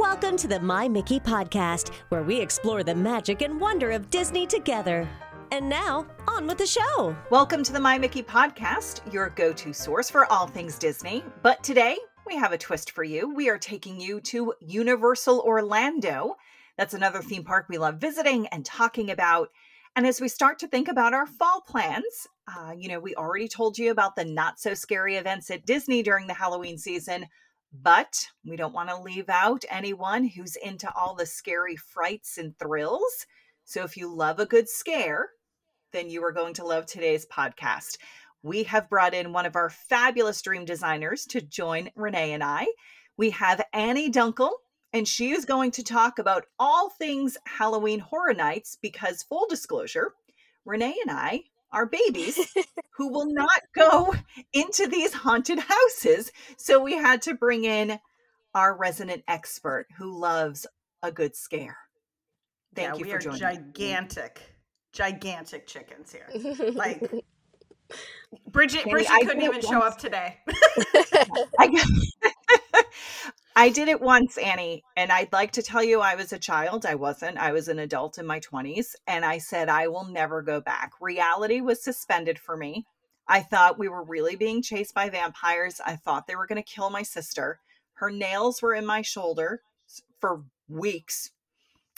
Welcome to the My Mickey podcast, where we explore the magic and wonder of Disney together. And now, on with the show. Welcome to the My Mickey podcast, your go to source for all things Disney. But today, we have a twist for you. We are taking you to Universal Orlando. That's another theme park we love visiting and talking about. And as we start to think about our fall plans, uh, you know, we already told you about the not so scary events at Disney during the Halloween season, but we don't want to leave out anyone who's into all the scary frights and thrills. So if you love a good scare, then you are going to love today's podcast. We have brought in one of our fabulous dream designers to join Renee and I. We have Annie Dunkel, and she is going to talk about all things Halloween Horror Nights because, full disclosure, Renee and I are babies who will not go into these haunted houses. So we had to bring in our resident expert who loves a good scare. Thank yeah, you we for are joining. Mm. gigantic, gigantic chickens here. Like Bridget, Bridget couldn't even show once. up today. I, I did it once, Annie, and I'd like to tell you I was a child. I wasn't. I was an adult in my 20s, and I said I will never go back. Reality was suspended for me. I thought we were really being chased by vampires. I thought they were going to kill my sister. Her nails were in my shoulder for weeks.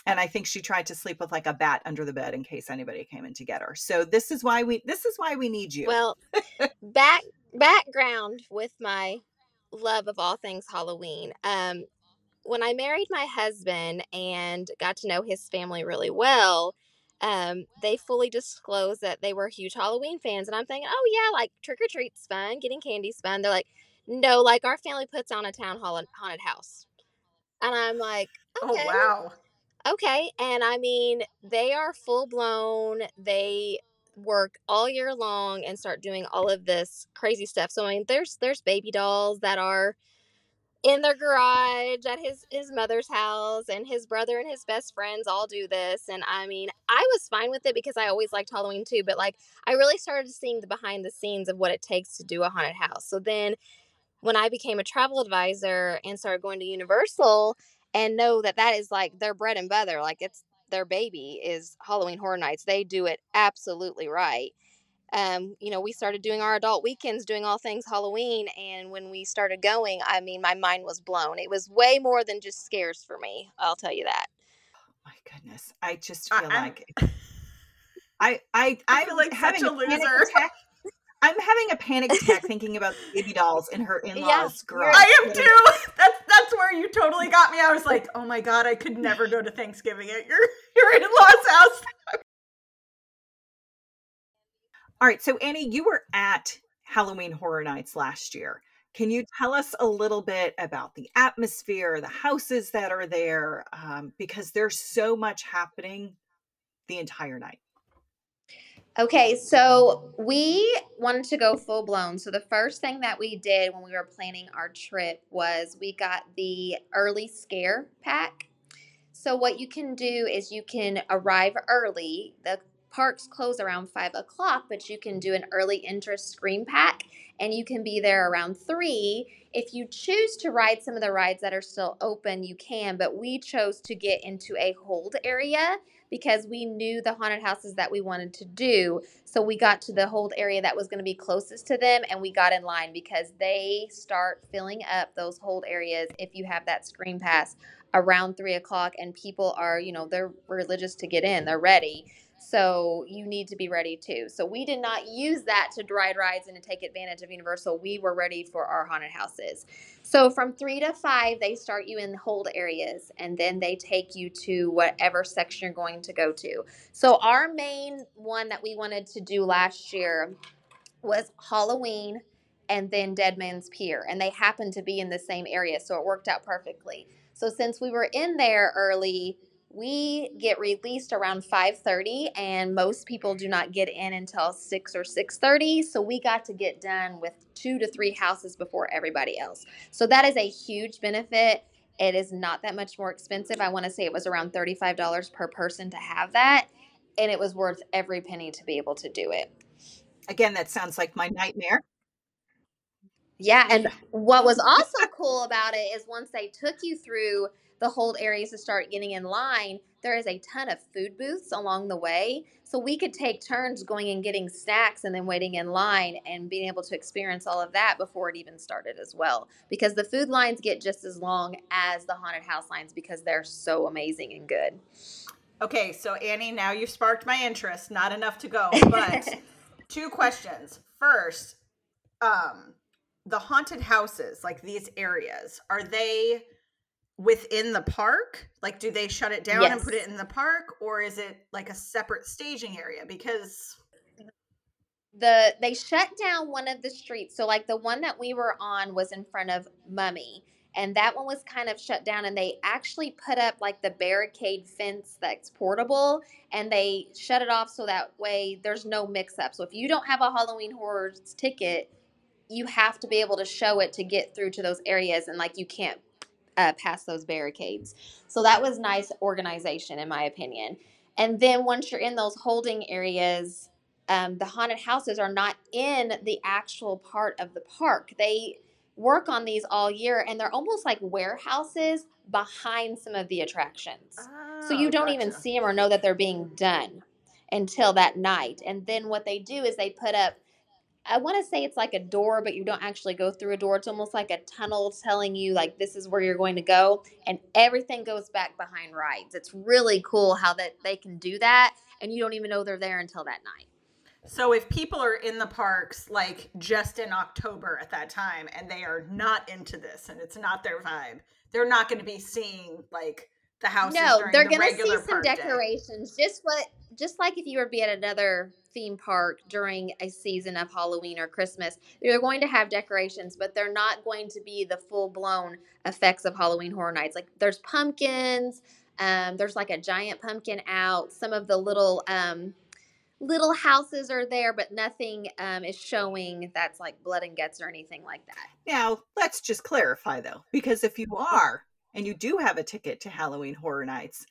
And I think she tried to sleep with like a bat under the bed in case anybody came in to get her. So this is why we this is why we need you. Well, back background with my love of all things Halloween. Um, when I married my husband and got to know his family really well, um, they fully disclosed that they were huge Halloween fans, and I'm thinking, oh yeah, like trick or treat's fun, getting candy's fun. They're like, no, like our family puts on a town hall haunted house, and I'm like, okay, Oh wow. Okay. And I mean, they are full blown. They work all year long and start doing all of this crazy stuff. So I mean, there's there's baby dolls that are in their garage at his his mother's house and his brother and his best friends all do this and I mean, I was fine with it because I always liked Halloween too, but like I really started seeing the behind the scenes of what it takes to do a haunted house. So then when I became a travel advisor and started going to Universal and know that that is like their bread and butter, like it's their baby is Halloween Horror Nights. They do it absolutely right. Um, you know, we started doing our adult weekends doing all things Halloween and when we started going, I mean, my mind was blown. It was way more than just scares for me. I'll tell you that. Oh my goodness. I just feel I'm- like I I I I'm feel like having such a panic loser. I'm having a panic attack thinking about the baby dolls in her in-laws Yeah, garage. I am too. That's that's where you totally got me. I was like, oh my god, I could never go to Thanksgiving at your your in law's house. All right, so Annie, you were at Halloween Horror Nights last year. Can you tell us a little bit about the atmosphere, the houses that are there? Um, because there's so much happening the entire night. Okay, so we wanted to go full blown. So the first thing that we did when we were planning our trip was we got the early scare pack. So what you can do is you can arrive early. The parks close around five o'clock, but you can do an early interest screen pack and you can be there around three. If you choose to ride some of the rides that are still open, you can, but we chose to get into a hold area because we knew the haunted houses that we wanted to do. So we got to the hold area that was going to be closest to them and we got in line because they start filling up those hold areas if you have that screen pass around three o'clock and people are, you know, they're religious to get in, they're ready. So you need to be ready too. So we did not use that to ride rides and to take advantage of Universal. We were ready for our haunted houses. So from three to five, they start you in the hold areas and then they take you to whatever section you're going to go to. So our main one that we wanted to do last year was Halloween and then Dead Man's Pier. And they happened to be in the same area. So it worked out perfectly. So since we were in there early, we get released around 5:30 and most people do not get in until 6 or 6:30 so we got to get done with 2 to 3 houses before everybody else. So that is a huge benefit. It is not that much more expensive. I want to say it was around $35 per person to have that and it was worth every penny to be able to do it. Again, that sounds like my nightmare. Yeah, and what was also cool about it is once they took you through the hold areas to start getting in line, there is a ton of food booths along the way. So we could take turns going and getting snacks and then waiting in line and being able to experience all of that before it even started as well. Because the food lines get just as long as the haunted house lines because they're so amazing and good. Okay, so Annie, now you've sparked my interest. Not enough to go, but two questions. First, um, the haunted houses, like these areas, are they within the park? Like, do they shut it down yes. and put it in the park, or is it like a separate staging area? Because the they shut down one of the streets. So, like the one that we were on was in front of Mummy, and that one was kind of shut down. And they actually put up like the barricade fence that's portable, and they shut it off so that way there's no mix up. So, if you don't have a Halloween Horrors ticket, you have to be able to show it to get through to those areas, and like you can't uh, past those barricades. So that was nice organization, in my opinion. And then once you're in those holding areas, um, the haunted houses are not in the actual part of the park. They work on these all year, and they're almost like warehouses behind some of the attractions. Oh, so you don't gotcha. even see them or know that they're being done until that night. And then what they do is they put up I want to say it's like a door, but you don't actually go through a door. It's almost like a tunnel telling you like this is where you're going to go, and everything goes back behind rides. It's really cool how that they can do that, and you don't even know they're there until that night. So if people are in the parks like just in October at that time and they are not into this and it's not their vibe, they're not going to be seeing like the house. No, they're the going to see some decorations. Day. Just what, just like if you were to be at another theme park during a season of Halloween or Christmas. They're going to have decorations, but they're not going to be the full blown effects of Halloween Horror Nights. Like there's pumpkins, um, there's like a giant pumpkin out. Some of the little um, little houses are there, but nothing um, is showing that's like blood and guts or anything like that. Now, let's just clarify though, because if you are and you do have a ticket to Halloween Horror Nights,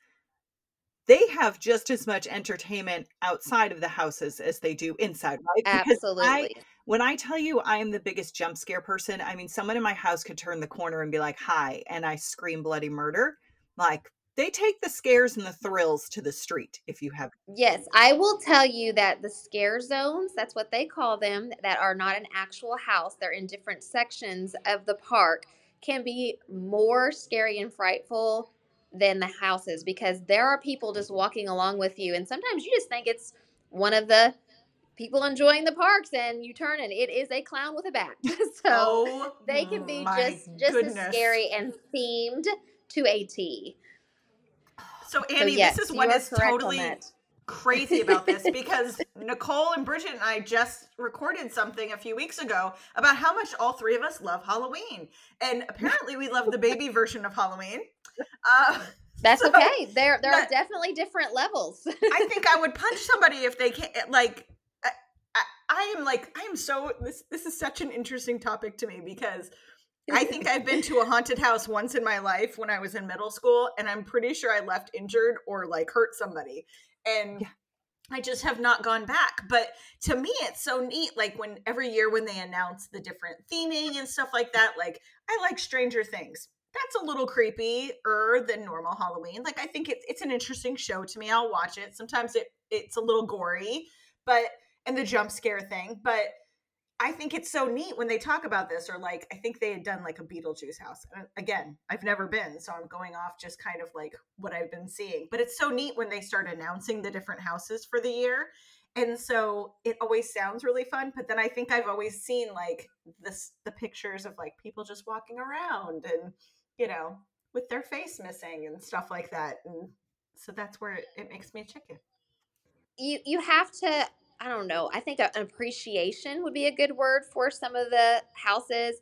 they have just as much entertainment outside of the houses as they do inside, right? Because Absolutely. I, when I tell you I am the biggest jump scare person, I mean, someone in my house could turn the corner and be like, hi, and I scream bloody murder. Like, they take the scares and the thrills to the street if you have. Yes, I will tell you that the scare zones, that's what they call them, that are not an actual house, they're in different sections of the park, can be more scary and frightful than the houses because there are people just walking along with you and sometimes you just think it's one of the people enjoying the parks and you turn and it is a clown with a bat. So oh, they can be just just goodness. as scary and themed to a t. So annie so yes, this is what is totally crazy about this because nicole and bridget and i just recorded something a few weeks ago about how much all three of us love halloween. And apparently we love the baby version of halloween uh, That's so okay. There, there that, are definitely different levels. I think I would punch somebody if they can't. Like, I, I, I am like, I am so. This, this is such an interesting topic to me because I think I've been to a haunted house once in my life when I was in middle school, and I'm pretty sure I left injured or like hurt somebody, and. Yeah. I just have not gone back. But to me, it's so neat. Like when every year when they announce the different theming and stuff like that, like I like Stranger Things that's a little creepier than normal Halloween. Like I think it's it's an interesting show to me. I'll watch it. Sometimes it it's a little gory, but and the jump scare thing, but I think it's so neat when they talk about this, or like I think they had done like a Beetlejuice house. And again, I've never been, so I'm going off just kind of like what I've been seeing. But it's so neat when they start announcing the different houses for the year. And so it always sounds really fun, but then I think I've always seen like this the pictures of like people just walking around and you know, with their face missing and stuff like that. And so that's where it, makes me a chicken. You you have to I don't know. I think appreciation would be a good word for some of the houses.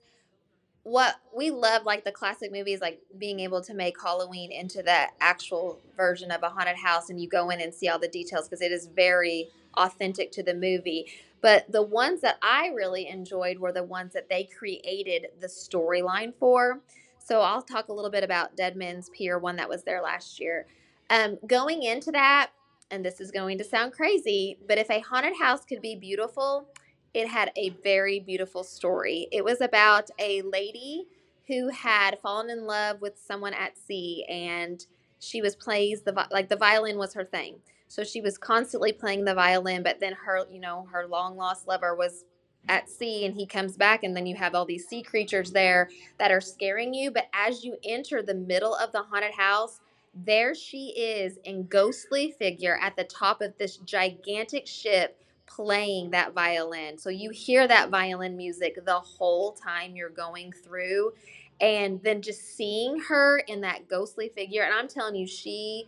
What we love, like the classic movies, like being able to make Halloween into the actual version of a haunted house, and you go in and see all the details because it is very authentic to the movie. But the ones that I really enjoyed were the ones that they created the storyline for. So I'll talk a little bit about Dead Man's Pier, one that was there last year. Um, going into that, and this is going to sound crazy, but if a haunted house could be beautiful, it had a very beautiful story. It was about a lady who had fallen in love with someone at sea and she was plays the like the violin was her thing. So she was constantly playing the violin, but then her, you know, her long lost lover was at sea and he comes back and then you have all these sea creatures there that are scaring you, but as you enter the middle of the haunted house, there she is in ghostly figure at the top of this gigantic ship playing that violin. So you hear that violin music the whole time you're going through. And then just seeing her in that ghostly figure. And I'm telling you, she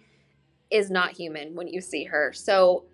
is not human when you see her. So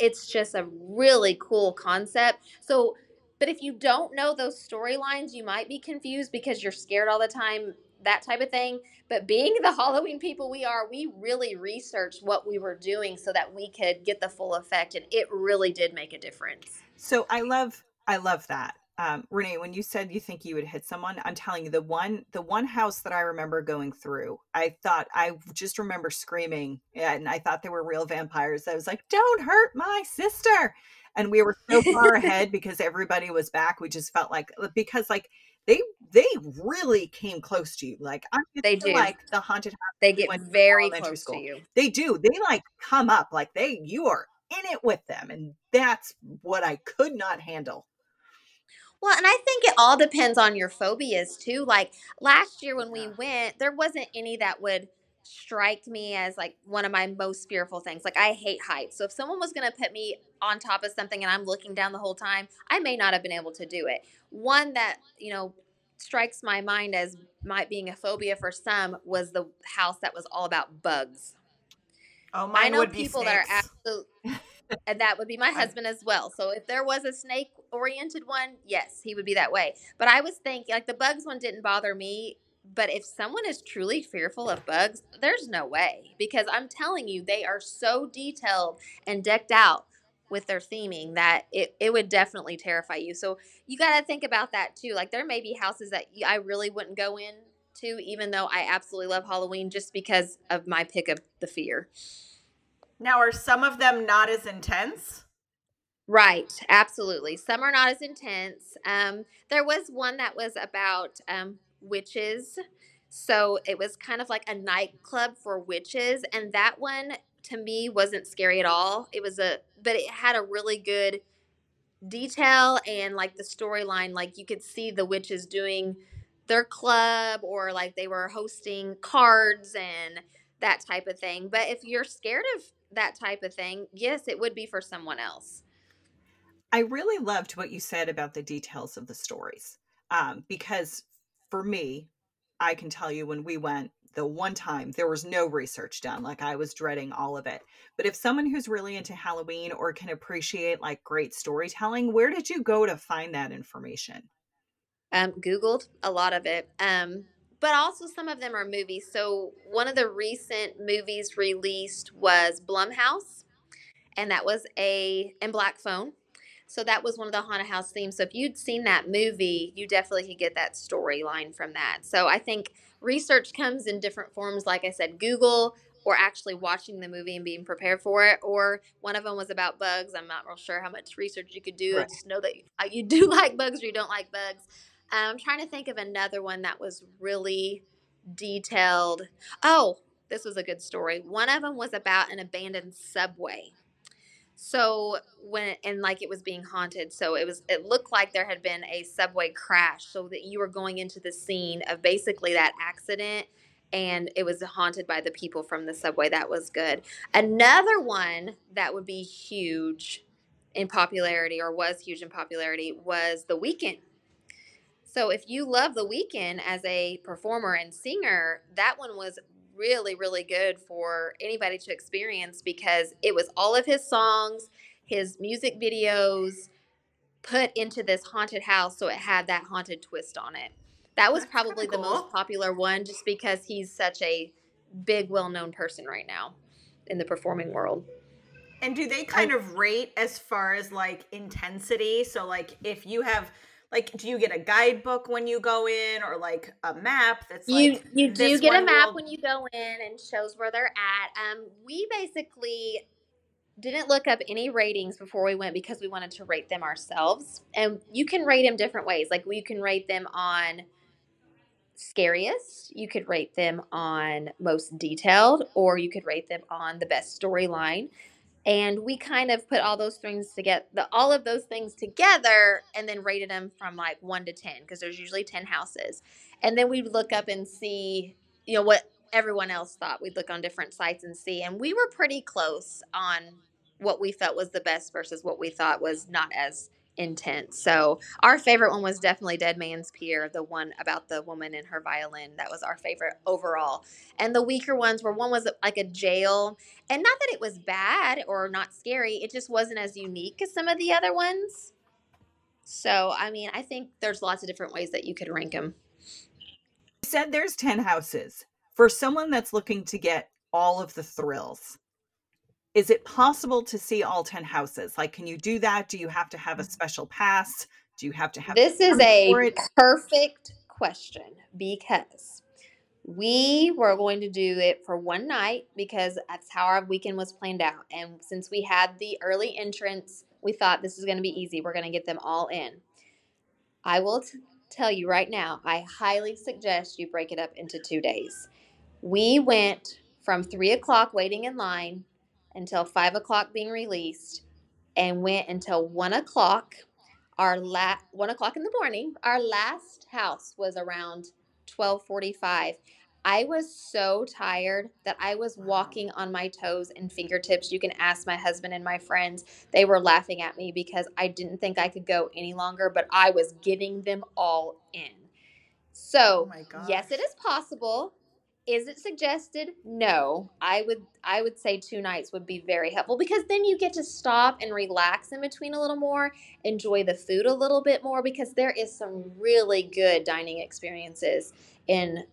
it's just a really cool concept. So, but if you don't know those storylines, you might be confused because you're scared all the time that type of thing. But being the Halloween people we are, we really researched what we were doing so that we could get the full effect, and it really did make a difference. So I love, I love that. Um, Renee, when you said you think you would hit someone, I'm telling you, the one, the one house that I remember going through, I thought I just remember screaming, and I thought they were real vampires. I was like, "Don't hurt my sister!" And we were so far ahead because everybody was back. We just felt like because like they they really came close to you. Like I they do. like the haunted house. They get very close school. to you. They do. They like come up like they you are in it with them, and that's what I could not handle. Well, and I think it all depends on your phobias too. Like last year when we went, there wasn't any that would strike me as like one of my most fearful things. Like I hate heights. So if someone was going to put me on top of something and I'm looking down the whole time, I may not have been able to do it. One that, you know, strikes my mind as might being a phobia for some was the house that was all about bugs. Oh, my! I know people that are absolutely and that would be my husband as well. So if there was a snake oriented one, yes, he would be that way. But I was thinking like the bugs one didn't bother me but if someone is truly fearful of bugs, there's no way because I'm telling you, they are so detailed and decked out with their theming that it, it would definitely terrify you. So you got to think about that too. Like there may be houses that I really wouldn't go in to, even though I absolutely love Halloween just because of my pick of the fear. Now, are some of them not as intense? Right, absolutely. Some are not as intense. Um, there was one that was about um, witches. So it was kind of like a nightclub for witches. And that one to me wasn't scary at all. It was a, but it had a really good detail and like the storyline. Like you could see the witches doing their club or like they were hosting cards and that type of thing. But if you're scared of that type of thing, yes, it would be for someone else. I really loved what you said about the details of the stories um, because for me, I can tell you when we went the one time there was no research done like i was dreading all of it but if someone who's really into halloween or can appreciate like great storytelling where did you go to find that information um googled a lot of it um but also some of them are movies so one of the recent movies released was blumhouse and that was a in black phone so that was one of the haunted house themes. So if you'd seen that movie, you definitely could get that storyline from that. So I think research comes in different forms. Like I said, Google or actually watching the movie and being prepared for it. Or one of them was about bugs. I'm not real sure how much research you could do. Right. Just know that you do like bugs or you don't like bugs. I'm trying to think of another one that was really detailed. Oh, this was a good story. One of them was about an abandoned subway. So when and like it was being haunted, so it was it looked like there had been a subway crash, so that you were going into the scene of basically that accident and it was haunted by the people from the subway. That was good. Another one that would be huge in popularity or was huge in popularity was The Weeknd. So if you love The Weeknd as a performer and singer, that one was really, really good for anybody to experience because it was all of his songs, his music videos put into this haunted house. So it had that haunted twist on it. That was That's probably cool. the most popular one just because he's such a big, well known person right now in the performing world. And do they kind I, of rate as far as like intensity? So, like, if you have like do you get a guidebook when you go in or like a map that's you like you do get a map when you go in and shows where they're at um we basically didn't look up any ratings before we went because we wanted to rate them ourselves. And you can rate them different ways. Like you can rate them on scariest, you could rate them on most detailed, or you could rate them on the best storyline. And we kind of put all those things together, the, all of those things together, and then rated them from like one to 10, because there's usually 10 houses. And then we'd look up and see, you know, what everyone else thought. We'd look on different sites and see. And we were pretty close on what we felt was the best versus what we thought was not as intense. So our favorite one was definitely Dead Man's Pier, the one about the woman and her violin. That was our favorite overall. And the weaker ones were one was like a jail, and not that it was bad or not scary, it just wasn't as unique as some of the other ones. So, I mean, I think there's lots of different ways that you could rank them. You said there's 10 houses. For someone that's looking to get all of the thrills, is it possible to see all 10 houses? Like, can you do that? Do you have to have a Mm. special pass? Do you have to have This is a perfect question because we were going to do it for one night because that's how our weekend was planned out. And since we had the early entrance, we thought this is going to be easy. We're going to get them all in. I will t- tell you right now, I highly suggest you break it up into two days. We went from three o'clock waiting in line until five o'clock being released and went until one o'clock. Our la- one o'clock in the morning our last house was around 1245 i was so tired that i was walking on my toes and fingertips. You can ask my husband and my friends. They were laughing at me because i didn't think i could go any longer but i was getting them all in. So Oh yes it is possible is it suggested? No. I would i would say two nights would be very helpful because then you get to stop and relax in between a little more enjoy the food a little bit more because there is some really good dining experiences in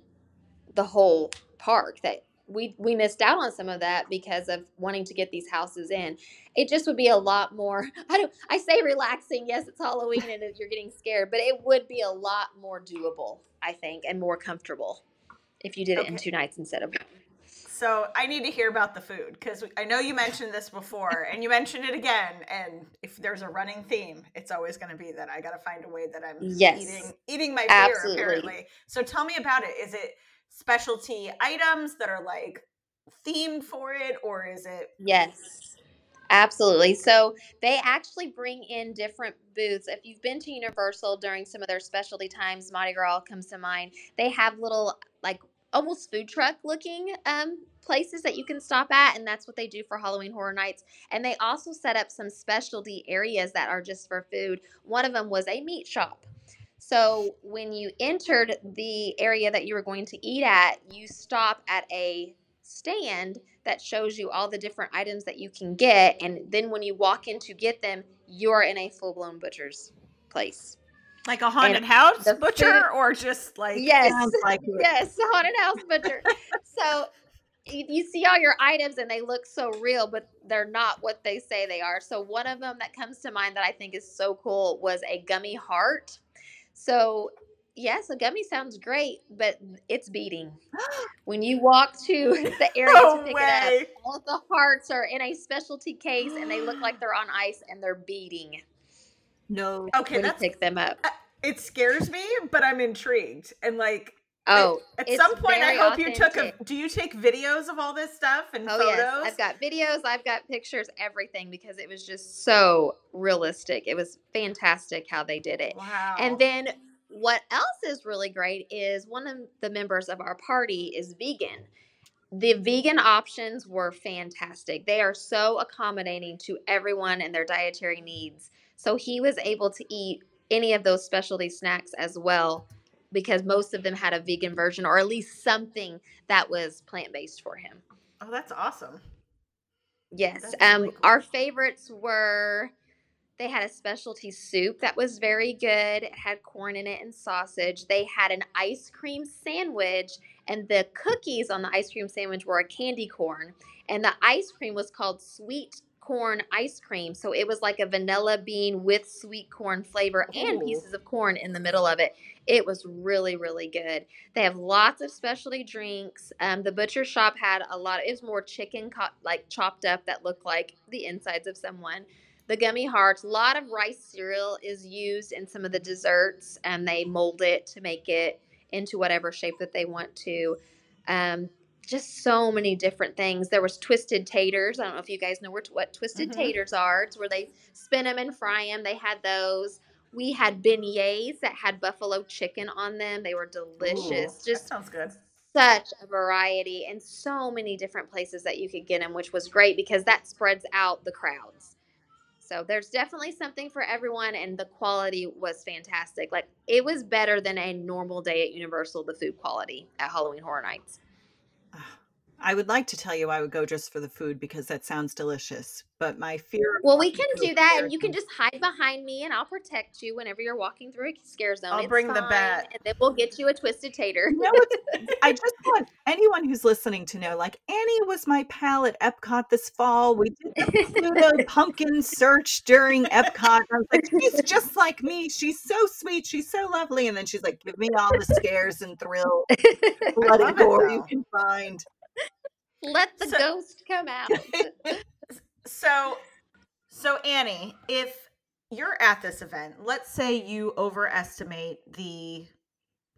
the whole park that we we missed out on some of that because of wanting to get these houses in. It just would be a lot more I don't I say relaxing, yes, it's Halloween and you're getting scared, but it would be a lot more doable, I think, and more comfortable if you did it in two nights instead of one. So I need to hear about the food because I know you mentioned this before and you mentioned it again. And if there's a running theme, it's always going to be that I got to find a way that I'm Yes. eating eating my beer. Absolutely. Apparently. So tell me about it. Is it specialty items that are like themed for it, or is it? Yes, absolutely. So they actually bring in different booths. If you've been to Universal during some of their specialty times, Mardi Gras comes to mind. They have little, like, almost food truck looking um, places that you can stop at, and that's what they do for Halloween Horror Nights. And they also set up some specialty areas that are just for food. One of them was a meat shop. So when you entered the area that you were going to eat at, you stop at a stand that shows you all the different items that you can get. And then when you walk in to get them, you're in a full blown butcher's place. Like a haunted And house butcher, food- or just like Yes. Like yes, haunted house butcher. so you see all your items and they look so real, but they're not what they say they are. So one of them that comes to mind that I think is so cool was a gummy heart. So yes, a gummy sounds great, but it's beating. When you walk to the area no to pick it up, all the hearts are in a specialty case and they look like they're on ice and they're beating No. Okay, that's pick them up. Uh, it. Scares me, but I'm intrigued and like. Oh, At it's some point, I hope you took a. Do you take videos of all this stuff and Oh photos? yes, I've got videos, I've got pictures, everything because it was just so realistic. It was fantastic how they did it. Wow. And then what else is really great is one of the members of our party is vegan. The vegan options were fantastic. They are so accommodating to everyone and their dietary needs. So he was able to eat any of those specialty snacks as well because most of them had a vegan version or at least something that was plant-based for him. oh, that's awesome. Yes. That's Um, really cool. our favorites were they had a specialty soup that was very good. It had corn in it and sausage. They had an ice cream sandwich, and the cookies on the ice cream sandwich were a candy corn, and the ice cream was called sweet corn ice cream. So it was like a vanilla bean with sweet corn flavor and pieces of corn in the middle of it. It was really, really good. They have lots of specialty drinks. Um, the butcher shop had a lot. It was more chicken, co- like chopped up, that looked like the insides of someone. The gummy hearts. A lot of rice cereal is used in some of the desserts, and they mold it to make it into whatever shape that they want to. Um, just so many different things. There was twisted taters. I don't know if you guys know what twisted Mhm. taters are. It's where they spin them and fry them. They had those. We had beignets that had buffalo chicken on them. They were delicious. Ooh, Just sounds good. such a variety and so many different places that you could get them, which was great because that spreads out the crowds. So there's definitely something for everyone, and the quality was fantastic. Like it was better than a normal day at Universal. The food quality at Halloween Horror Nights. Ah, I would like to tell you I would go just for the food because that sounds delicious, but my fear. Well, we can do that, and you can just hide behind me, and I'll protect you whenever you're walking through a scare zone. I'll It's bring the bat. and then we'll get you a twisted tater. Know I just want anyone who's listening to know, like Annie was my pal at Epcot this fall. We did the Pluto pumpkin search during Epcot. I was like, she's just like me. She's so sweet. She's so lovely. And then she's like, give me all the scares and thrill, bloody gore you can find. Let the So- ghost come out. So, so Annie, if you're at this event, let's say you overestimate the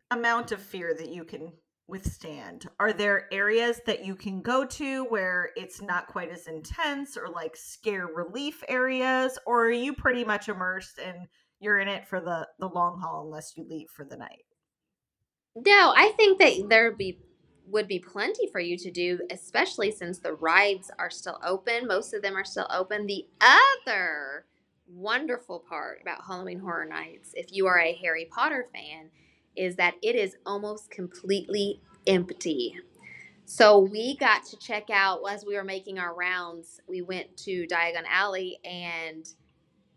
amount of fear that you can withstand. Are there areas that you can go to where it's not quite as intense or like scare relief areas or are you pretty much immersed and you're in it for the the long haul unless you leave for the night? No, I think that there would be would be plenty for you to do, especially since the rides are still open. Most of them are still open. The other wonderful part about Halloween Horror Nights, if you are a Harry Potter fan, is that it is almost completely empty. So we got to check out as we were making our rounds. We went to Diagon Alley and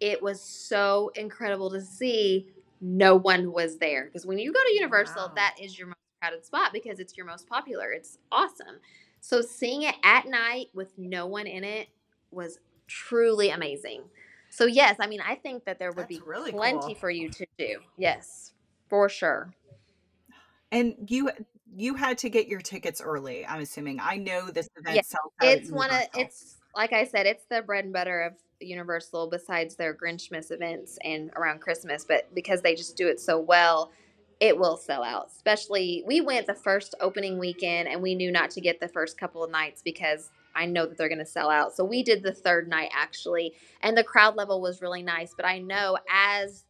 it was so incredible to see no one was there because when you go to Universal, Wow. that is your most crowded spot because it's your most popular. It's awesome. So seeing it at night with no one in it was truly amazing. So yes, I mean I think that there would That's be really plenty cool. for you to do. Yes, for sure. And you you had to get your tickets early, I'm assuming. I know this event Yeah, sells out It's one of it's like I said, it's the bread and butter of Universal besides their Grinchmas events and around Christmas, but because they just do it so well, it will sell out. Especially we went the first opening weekend and we knew not to get the first couple of nights because I know that they're going to sell out. So we did the third night actually, and the crowd level was really nice, but I know as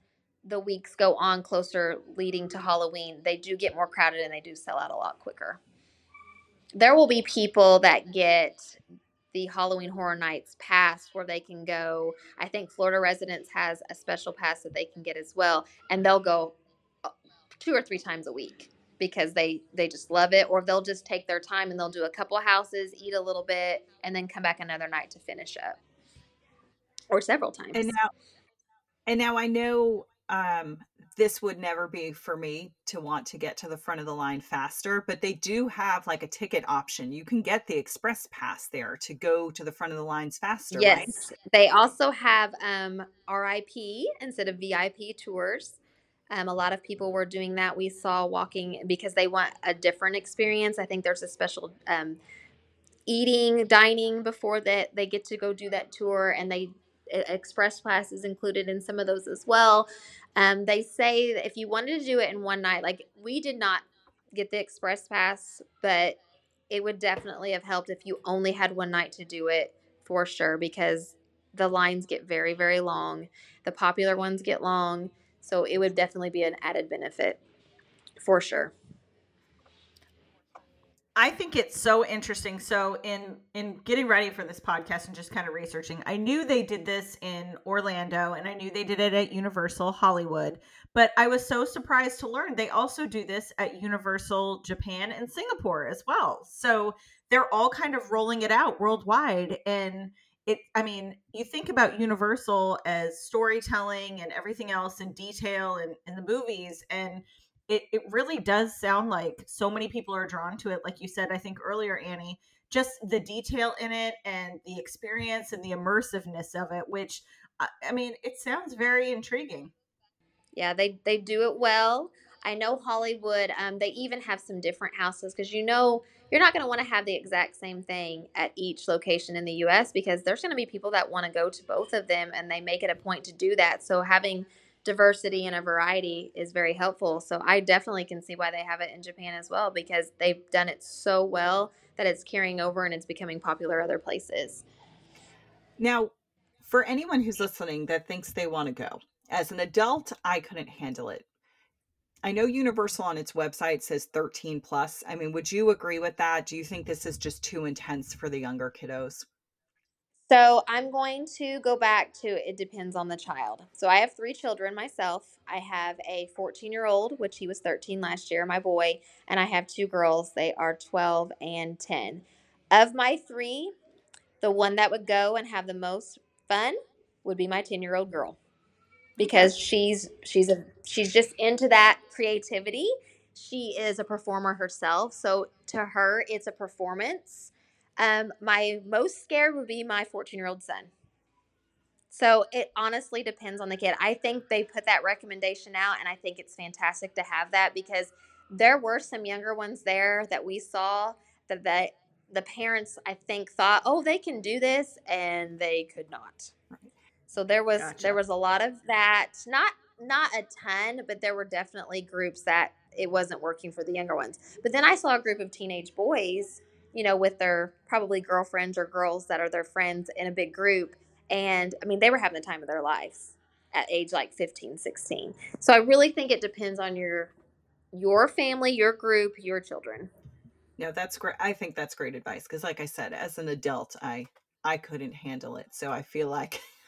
the weeks go on closer leading to Halloween, they do get more crowded and they do sell out a lot quicker. There will be people that get the Halloween Horror Nights pass where they can go. I think Florida Residents has a special pass that they can get as well, and they'll go two or three times a week because they they just love it. Or they'll just take their time and they'll do a couple houses eat a little bit and then come back another night to finish up. Or several times. And now and now i know um this would never be for me to want to get to the front of the line faster but they do have like a ticket option. You can get the express pass there to go to the front of the lines faster right? Yes, they also have um, RIP instead of VIP tours. Um, a lot of people were doing that. We saw walking because they want a different experience. I think there's a special um, eating, dining before that they get to go do that tour, and they express pass is included in some of those as well. Um, they say that if you wanted to do it in one night, like we did not get the express pass, but it would definitely have helped if you only had one night to do it for sure because the lines get very very long the popular ones get long so it would definitely be an added benefit for sure I think it's so interesting. So in in getting ready for this podcast and just kind of researching, I knew they did this in Orlando and I knew they did it at Universal Hollywood, but I was so surprised to learn they also do this at Universal Japan and Singapore as well. So they're all kind of rolling it out worldwide and it I mean, you think about Universal as storytelling and everything else in detail and in the movies and it, it really does sound like so many people are drawn to it. Like you said, I think earlier, Annie, just the detail in it and the experience and the immersiveness of it, which uh, I mean, it sounds very intriguing. Yeah, they they do it well. I know Hollywood. Um, they even have some different houses because you know you're not going to want to have the exact same thing at each location in the U.S. because there's going to be people that want to go to both of them and they make it a point to do that. So having diversity and a variety is very helpful. So I definitely can see why they have it in Japan as well because they've done it so well that it's carrying over and it's becoming popular other places. Now, for anyone who's listening that thinks they want to go, as an adult, I couldn't handle it. I know Universal on its website says 13 plus. I mean, would you agree with that? Do you think this is just too intense for the younger kiddos? So I'm going to go back to it depends on the child. So I have three children myself. I have a 14 year old, which he was 13 last year, my boy, and I have two girls. They are 12 and 10. Of my three, the one that would go and have the most fun would be my 10 year old girl because she's she's a she's just into that creativity. She is a performer herself, so to her it's a performance. Um, my most scared would be my 14 year old son. So it honestly depends on the kid. I think they put that recommendation out, and I think it's fantastic to have that because there were some younger ones there that we saw that that the parents I think thought, oh, they can do this, and they could not. So there was gotcha. there was a lot of that. Not not a ton, but there were definitely groups that it wasn't working for the younger ones. But then I saw a group of teenage boys, you know, with their probably girlfriends or girls that are their friends in a big group. And I mean, they were having the time of their lives at age like 15, 16. So I really think it depends on your your family, your group, your children. Yeah, that's great. I think that's great advice because like I said, as an adult, I I couldn't handle it. So I feel like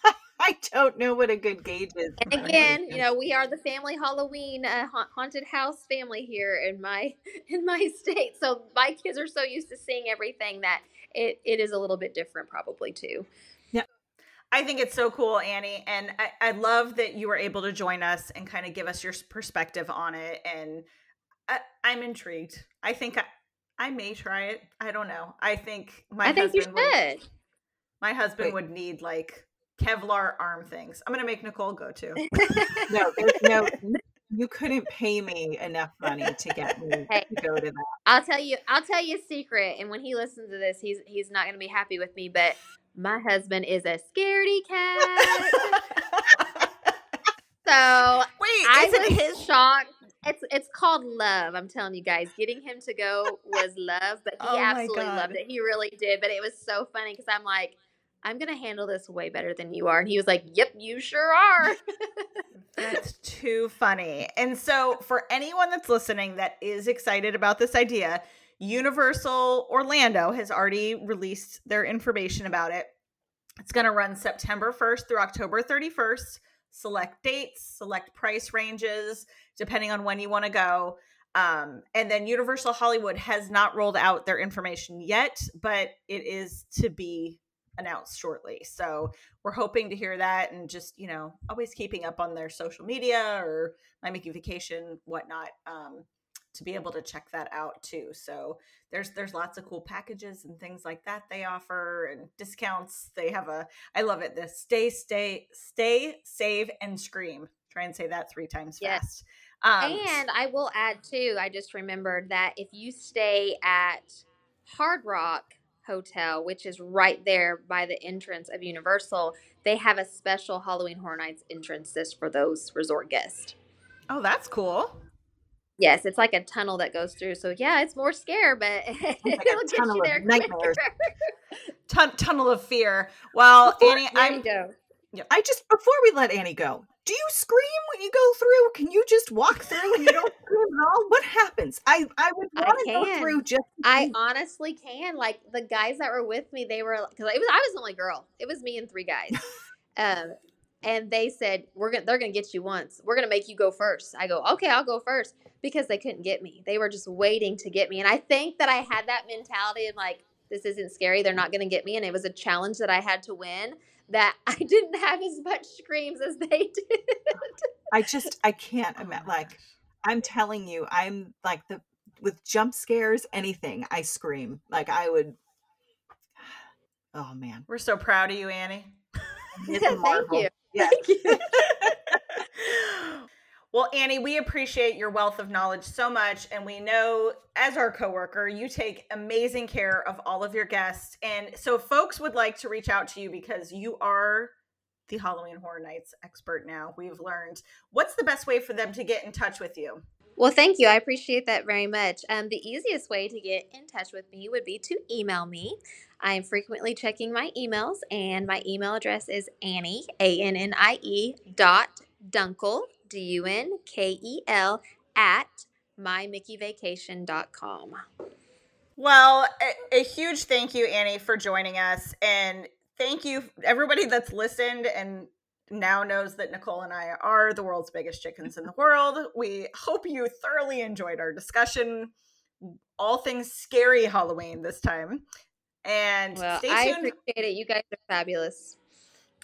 I don't know what a good gauge is. And again, you know, we are the family Halloween uh, haunted house family here in my in my state. So my kids are so used to seeing everything that it, it is a little bit different, probably too. Yeah, I think it's so cool, Annie, and I, I love that you were able to join us and kind of give us your perspective on it. And I, am intrigued. I think I, I may try it. I don't know. I think my I think husband you should. Would, my husband Wait. would need like Kevlar arm things. I'm gonna make Nicole go to. no, there's no. You couldn't pay me enough money to get me hey, to go to that. I'll tell you. I'll tell you a secret. And when he listens to this, he's he's not gonna be happy with me. But my husband is a scaredy cat. so wait, I it his shocked. It's it's called love. I'm telling you guys, getting him to go was love, but he oh absolutely loved it. He really did. But it was so funny because I'm like, I'm going to handle this way better than you are. And he was like, Yep, you sure are. that's too funny. And so, for anyone that's listening that is excited about this idea, Universal Orlando has already released their information about it. It's going to run September 1st through October 31st. Select dates, select price ranges, depending on when you want to go. Um, and then Universal Hollywood has not rolled out their information yet, but it is to be announced shortly. So we're hoping to hear that and just, you know, always keeping up on their social media or my Mickey vacation, whatnot, um, to be able to check that out too. So there's there's lots of cool packages and things like that they offer and discounts. They have a I love it. This stay, stay, stay, save, and scream. Try and say that three times yes. fast. Um, and I will add too, I just remembered that if you stay at Hard Rock Hotel, which is right there by the entrance of Universal, they have a special Halloween Horror Nights entrance for those resort guests. Oh, that's cool. Yes, it's like a tunnel that goes through. So yeah, it's more scare, but like it'll get you there quicker. Tun- tunnel of fear. Well, before, Annie, I'm. Go. I just before we let Annie go, do you scream when you go through? Can you just walk through and you don't scream at all? What happens? I I would want to go through just. I honestly can. Like the guys that were with me, they were because it was I was the only girl. It was me and three guys, um, and they said we're gonna they're gonna get you once. We're gonna make you go first. I go okay, I'll go first because they couldn't get me. They were just waiting to get me, and I think that I had that mentality of like this isn't scary. They're not gonna get me, and it was a challenge that I had to win that I didn't have as much screams as they did. I just I can't oh imagine like I'm telling you, I'm like the with jump scares, anything, I scream. Like I would. Oh man, We're so proud of you, Annie. It's Thank you. Yes. Thank you. Well, Annie, we appreciate your wealth of knowledge so much. And we know, as our coworker, you take amazing care of all of your guests. And so, folks would like to reach out to you because you are the Halloween Horror Nights expert now. We've learned. What's the best way for them to get in touch with you? Well, thank you. I appreciate that very much. Um, the easiest way to get in touch with me would be to email me. I'm frequently checking my emails, and my email address is Annie, A N N I E, dot Dunkel, D U N K E L, at mymickeyvacation.com. Well, a, a huge thank you, Annie, for joining us. And thank you, everybody that's listened and now knows that Nicole and I are the world's biggest chickens in the world. We hope you thoroughly enjoyed our discussion, all things scary Halloween this time. And Well, stay I tuned. appreciate it. You guys are fabulous.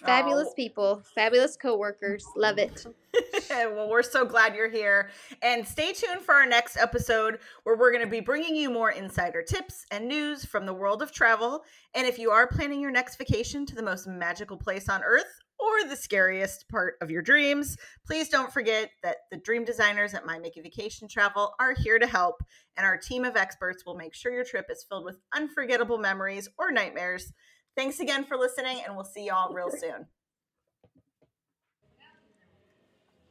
Fabulous Oh. people, fabulous coworkers. Love it. well, we're so glad you're here. And stay tuned for our next episode where we're going to be bringing you more insider tips and news from the world of travel. And if you are planning your next vacation to the most magical place on earth or the scariest part of your dreams, please don't forget that the dream designers at My Mickey Vacation Travel are here to help. And our team of experts will make sure your trip is filled with unforgettable memories or nightmares. Thanks again for listening, and we'll see y'all real soon.